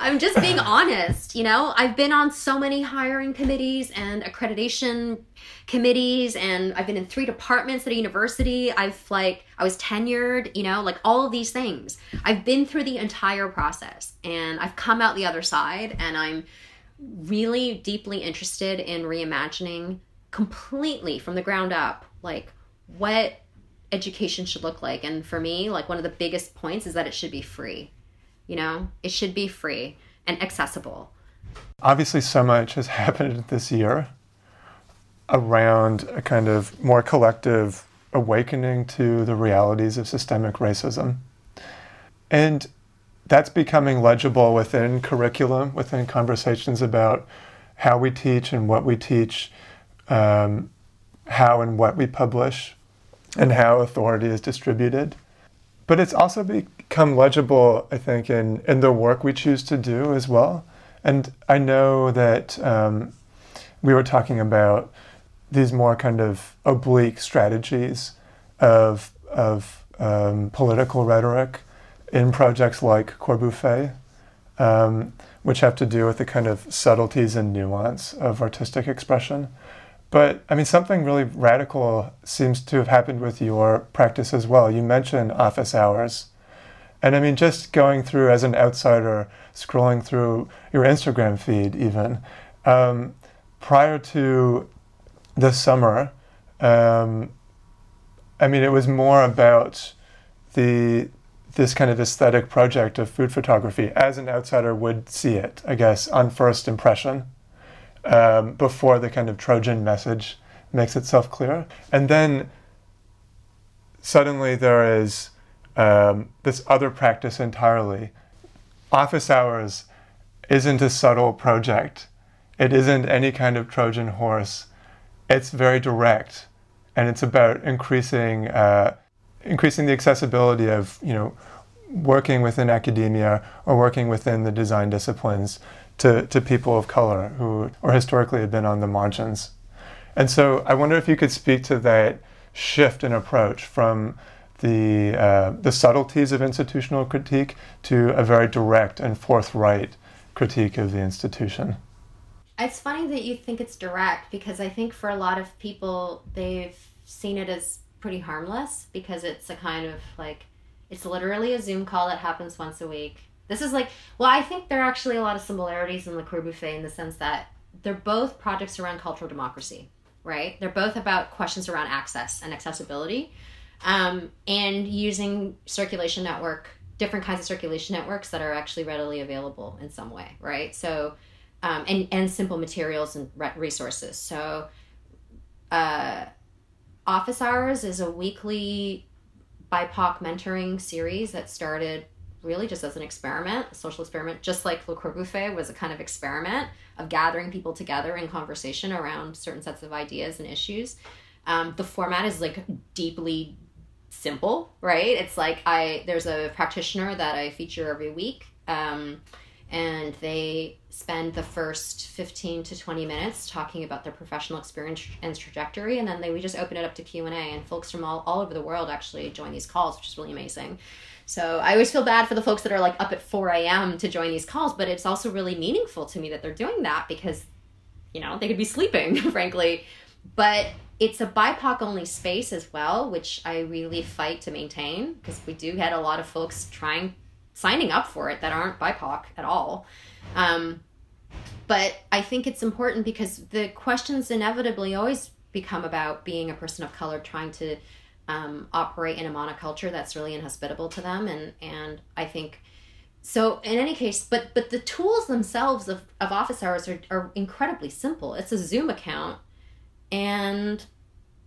I'm just being honest. You know, I've been on so many hiring committees and accreditation committees, and I've been in three departments at a university. I've like, I was tenured, you know, like all of these things. I've been through the entire process and I've come out the other side, and I'm really deeply interested in reimagining completely from the ground up, like what education should look like. And for me, like one of the biggest points is that it should be free. You know, it should be free and accessible. Obviously, so much has happened this year around a kind of more collective awakening to the realities of systemic racism. And that's becoming legible within curriculum, within conversations about how we teach and what we teach, um, how and what we publish, and how authority is distributed. But it's also become legible, I think, in, in the work we choose to do as well. And I know that um, we were talking about these more kind of oblique strategies of, of um, political rhetoric in projects like Corbuffet, um, which have to do with the kind of subtleties and nuance of artistic expression. But I mean, something really radical seems to have happened with your practice as well. You mentioned office hours. And I mean, just going through as an outsider, scrolling through your Instagram feed, even um, prior to the summer, um, I mean, it was more about the this kind of aesthetic project of food photography as an outsider would see it, I guess, on first impression um, before the kind of Trojan message makes itself clear. And then suddenly there is um, this other practice entirely. Office hours isn't a subtle project, it isn't any kind of Trojan horse. It's very direct, and it's about increasing. Uh, increasing the accessibility of you know working within academia or working within the design disciplines to, to people of color who or historically have been on the margins. And so I wonder if you could speak to that shift in approach from the, uh, the subtleties of institutional critique to a very direct and forthright critique of the institution. It's funny that you think it's direct because I think for a lot of people, they've seen it as pretty harmless because it's a kind of like, it's literally a Zoom call that happens once a week this is like, well, I think there are actually a lot of similarities in Le Corbuffet in the sense that they're both projects around cultural democracy, right? They're both about questions around access and accessibility, um, and using circulation network, different kinds of circulation networks that are actually readily available in some way, right? So, um, and and simple materials and resources. So, uh, Office Hours is a weekly BIPOC mentoring series that started really just as an experiment, a social experiment, just like Le Corbuffet was a kind of experiment of gathering people together in conversation around certain sets of ideas and issues. Um, the format is like deeply simple, right? It's like I there's a practitioner that I feature every week. Um, and they spend the first 15 to 20 minutes talking about their professional experience and trajectory and then they we just open it up to q&a and folks from all, all over the world actually join these calls which is really amazing so i always feel bad for the folks that are like up at 4 a.m to join these calls but it's also really meaningful to me that they're doing that because you know they could be sleeping frankly but it's a bipoc only space as well which i really fight to maintain because we do get a lot of folks trying signing up for it that aren't BIPOC at all. Um, but I think it's important because the questions inevitably always become about being a person of color trying to um, operate in a monoculture that's really inhospitable to them, and and I think so. In any case, but but the tools themselves of, of office hours are, are incredibly simple. It's a Zoom account, and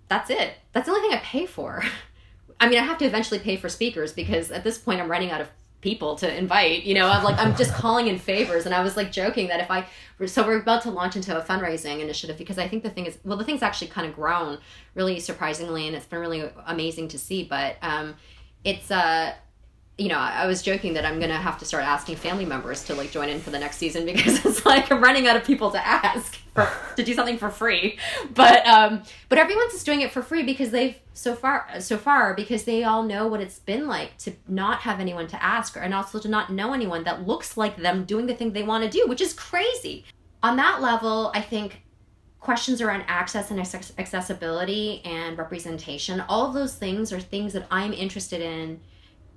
that's it. That's the only thing I pay for. I mean, I have to eventually pay for speakers because at this point I'm running out of people to invite you know i'm like i'm just calling in favors. And i was like joking that if i so we're about to launch into a fundraising initiative because i think the thing is well the thing's actually kind of grown really surprisingly and it's been really amazing to see. But um it's uh you know, I was joking that I'm gonna have to start asking family members to like join in for the next season because it's like I'm running out of people to ask for, to do something for free. But um, but everyone's just doing it for free because they've so far so far because they all know what it's been like to not have anyone to ask or and also to not know anyone that looks like them doing the thing they want to do, which is crazy. On that level, I think questions around access and accessibility and representation, all of those things are things that I'm interested in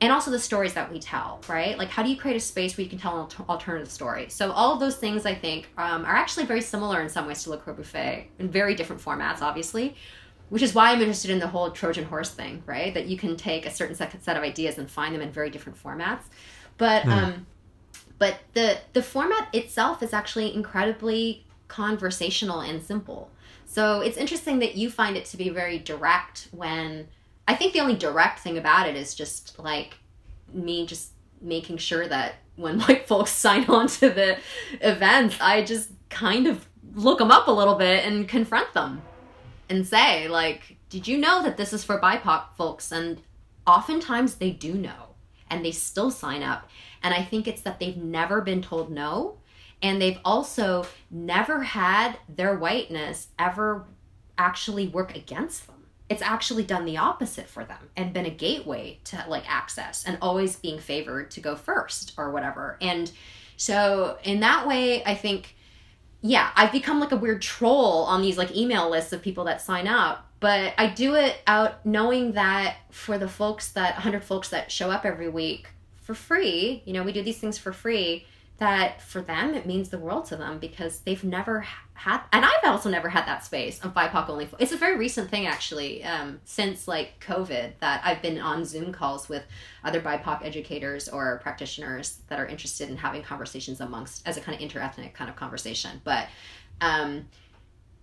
and also the stories that we tell, right? Like, how do you create a space where you can tell an alternative story? So, all of those things I think um, are actually very similar in some ways to Le Corbuffet in very different formats, obviously, which is why I'm interested in the whole Trojan horse thing, right? That you can take a certain set of ideas and find them in very different formats. But, mm. um, but the the format itself is actually incredibly conversational and simple. So it's interesting that you find it to be very direct when I think the only direct thing about it is just like me just making sure that when white folks sign on to the events, I just kind of look them up a little bit and confront them and say, like, did you know that this is for BIPOC folks? And oftentimes they do know and they still sign up. And I think it's that they've never been told no. And they've also never had their whiteness ever actually work against them it's actually done the opposite for them and been a gateway to like access and always being favored to go first or whatever. And so in that way, I think yeah, I've become like a weird troll on these like email lists of people that sign up, but I do it out knowing that for the folks that 100 folks that show up every week for free, you know, we do these things for free that for them it means the world to them because they've never had and i've also never had that space of bipoc only it's a very recent thing actually um, since like covid that i've been on zoom calls with other bipoc educators or practitioners that are interested in having conversations amongst as a kind of interethnic kind of conversation. But um,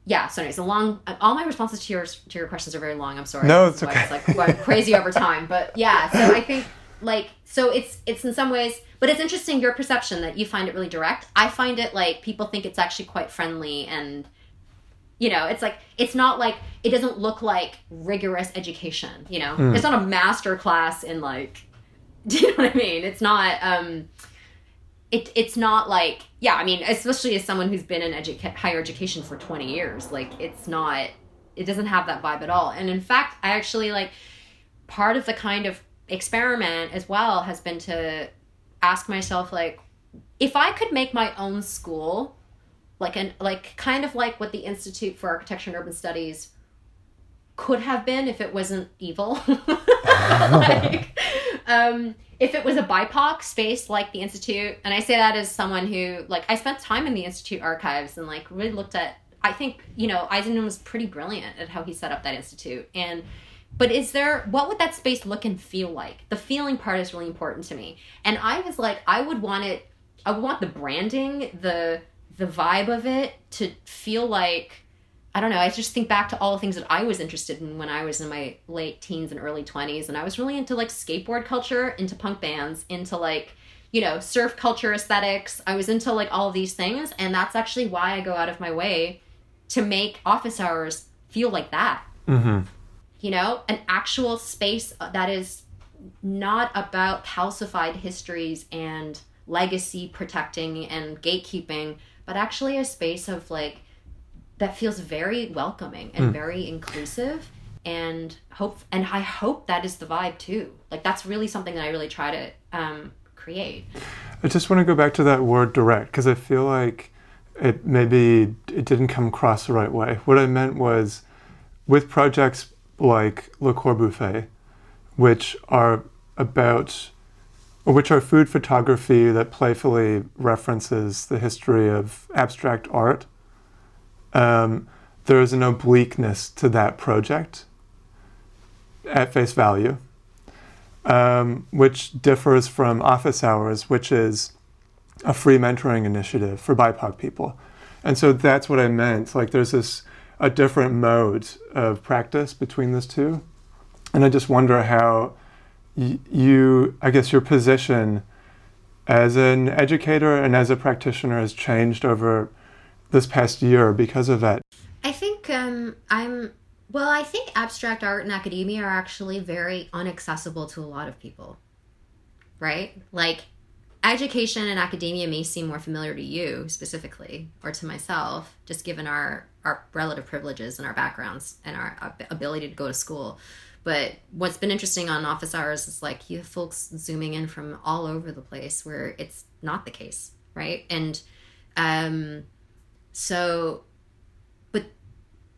yeah so anyways a long all my responses to your to your questions are very long i'm sorry. No it's okay. it's like crazy over time but yeah so i think like so it's it's in some ways but it's interesting your perception that you find it really direct. I find it like people think it's actually quite friendly and you know it's like it's not like it doesn't look like rigorous education you know? Mm. it's not a master class in like do you know what i mean? It's not um it, it's not like yeah i mean especially as someone who's been in educa- higher education for 20 years like it's not it doesn't have that vibe at all. And in fact i actually like part of the kind of experiment as well has been to ask myself like if I could make my own school like an like kind of like what the Institute for Architecture and Urban Studies could have been if it wasn't evil. like, um, if it was a BIPOC space like the Institute, and I say that as someone who like I spent time in the Institute archives and like really looked at I think, you know, Eisenman was pretty brilliant at how he set up that institute. And but is there what would that space look and feel like? The feeling part is really important to me. And I was like, I would want it I would want the branding, the the vibe of it to feel like I don't know. I just think back to all the things that I was interested in when I was in my late teens and early 20s. And I was really into like skateboard culture, into punk bands, into like, you know, surf culture aesthetics. I was into like all these things. And that's actually why I go out of my way to make office hours feel like that. Mm-hmm. You know, an actual space that is not about calcified histories and legacy protecting and gatekeeping, but actually a space of like, that feels very welcoming and mm. very inclusive and hope and i hope that is the vibe too. Like that's really something that i really try to um, create. I just want to go back to that word direct because i feel like it maybe it didn't come across the right way. What i meant was with projects like le corbuffet which are about which are food photography that playfully references the history of abstract art um, there is an obliqueness to that project at face value, um, which differs from Office Hours, which is a free mentoring initiative for BIPOC people. And so that's what I meant. Like there's this a different mode of practice between those two. And I just wonder how y- you, I guess, your position as an educator and as a practitioner has changed over this past year because of that? I think um, I'm well, I think abstract art and academia are actually very unaccessible to a lot of people. Right? Like education and academia may seem more familiar to you specifically or to myself just given our our relative privileges and our backgrounds and our ability to go to school. But what's been interesting on office hours is like you have folks zooming in from all over the place where it's not the case, right? And um so, but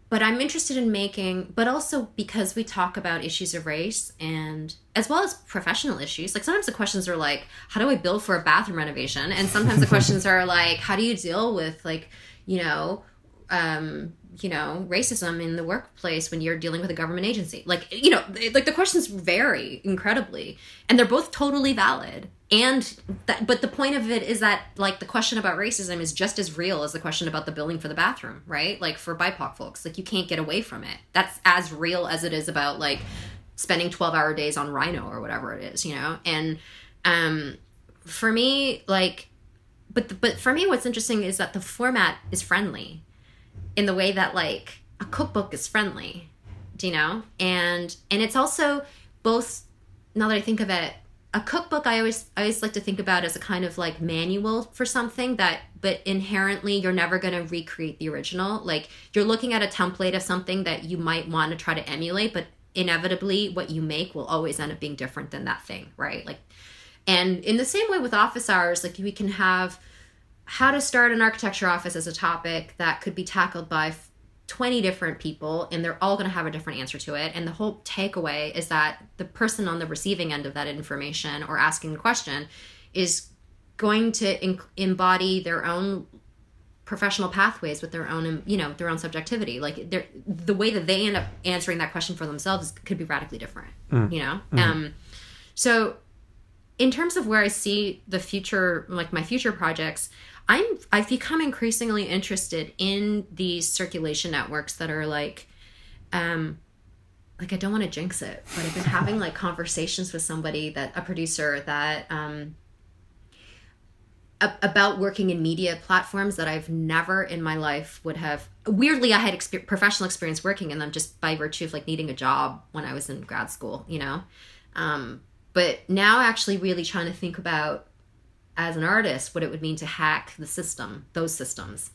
but I'm interested in making, but also because we talk about issues of race and as well as professional issues. Like sometimes the questions are like, how do I build for a bathroom renovation? And sometimes the questions are like, how do you deal with like, you know, um, you know, racism in the workplace when you're dealing with a government agency? Like, you know, like the questions vary incredibly, and they're both totally valid. And that but the point of it is that like the question about racism is just as real as the question about the billing for the bathroom right? Like for bipoc folks like you can't get away from it. That's as real as it is about like spending 12 hour days on rhino or whatever it is you know? And um for me like but but for me what's interesting is that the format is friendly in the way that like a cookbook is friendly do you know and and it's also both now that i think of it a cookbook I always I always like to think about as a kind of like manual for something that but inherently you're never going to recreate the original. Like you're looking at a template of something that you might want to try to emulate, but inevitably what you make will always end up being different than that thing, right? Like and in the same way with office hours, like we can have how to start an architecture office as a topic that could be tackled by 20 different people and they're all going to have a different answer to it and the whole takeaway is that the person on the receiving end of that information or asking the question is going to in- embody their own professional pathways with their own you know their own subjectivity like the way that they end up answering that question for themselves could be radically different mm. you know mm. um so in terms of where i see the future like my future projects I'm I've become increasingly interested in these circulation networks that are like um like I don't want to jinx it, but I've been having like conversations with somebody that a producer that um about working in media platforms that I've never in my life would have. Weirdly, I had exper- professional experience working in them just by virtue of like needing a job when I was in grad school, you know. Um, but now, actually, really trying to think about as an artist what it would mean to hack the system, those systems.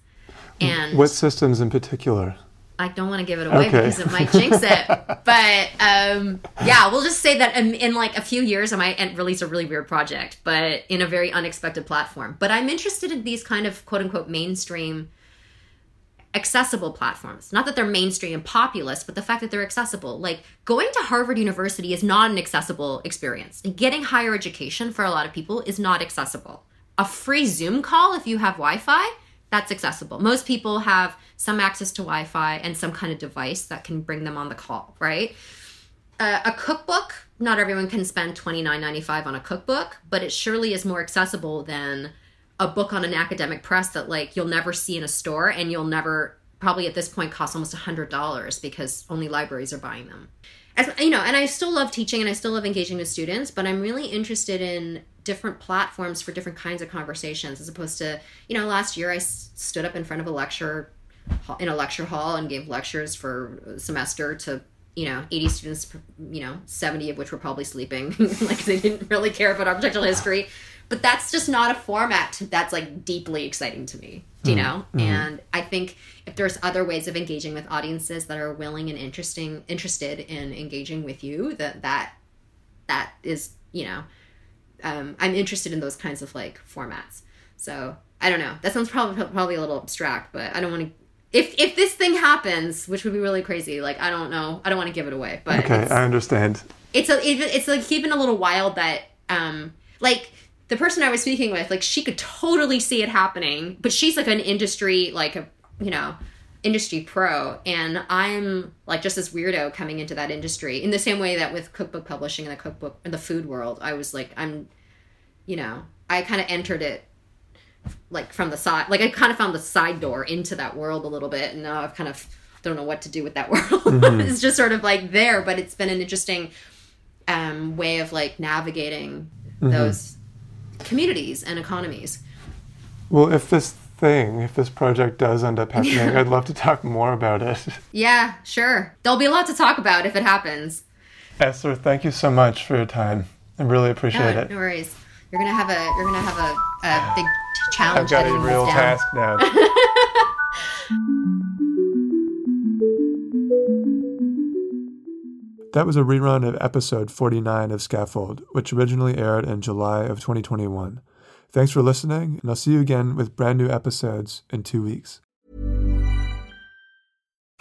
And what systems in particular? I don't want to give it away okay. because it might jinx it. but um, yeah, we'll just say that in, in, like a few years, I might release a really weird project, but in a very unexpected platform. But I'm interested in these kind of quote unquote mainstream accessible platforms. Not that they're mainstream and populist, but the fact that they're accessible. Like going to Harvard University is not an accessible experience. And getting higher education for a lot of people is not accessible. A free Zoom call if you have Wi-Fi, that's accessible. Most people have some access to Wi-Fi and some kind of device that can bring them on the call, right? Uh, a cookbook, not everyone can spend $29.95 on a cookbook, but it surely is more accessible than a book on an academic press that like you'll never see in a store and you'll never probably at this point cost almost a hundred dollars because only libraries are buying them. As you know, and I still love teaching and I still love engaging with students, but I'm really interested in different platforms for different kinds of conversations as opposed to you know last year I s- stood up in front of a lecture in a lecture hall and gave lectures for a semester to you know 80 students you know 70 of which were probably sleeping like they didn't really care about architectural history but that's just not a format that's like deeply exciting to me do you mm-hmm. know mm-hmm. and i think if there's other ways of engaging with audiences that are willing and interesting interested in engaging with you that that that is you know um, i'm interested in those kinds of like formats so i don't know that sounds probably probably a little abstract but i don't want to if if this thing happens, which would be really crazy, like I don't know, I don't want to give it away, but okay, I understand. It's a it's like even a little wild that um like the person I was speaking with, like she could totally see it happening, but she's like an industry like a you know industry pro and i'm like just this weirdo coming into that industry in the same way that with cookbook publishing and the cookbook in the food world i was like i'm you know i kind of entered it like from the side like i kind of found the side door into that world a little bit and now i've kind of don't know what to do with that world mm-hmm. it's just sort of like there but it's been an interesting um, way of like navigating mm-hmm. those communities and economies well if this thing if this project does end up happening yeah. i'd love to talk more about it yeah sure there'll be a lot to talk about if it happens esther thank you so much for your time i really appreciate it no worries you're gonna have a you're gonna have a, a big challenge. I've got a real task now. that was a rerun of episode 49 of Scaffold, which originally aired in July of 2021. Thanks for listening, and I'll see you again with brand new episodes in two weeks.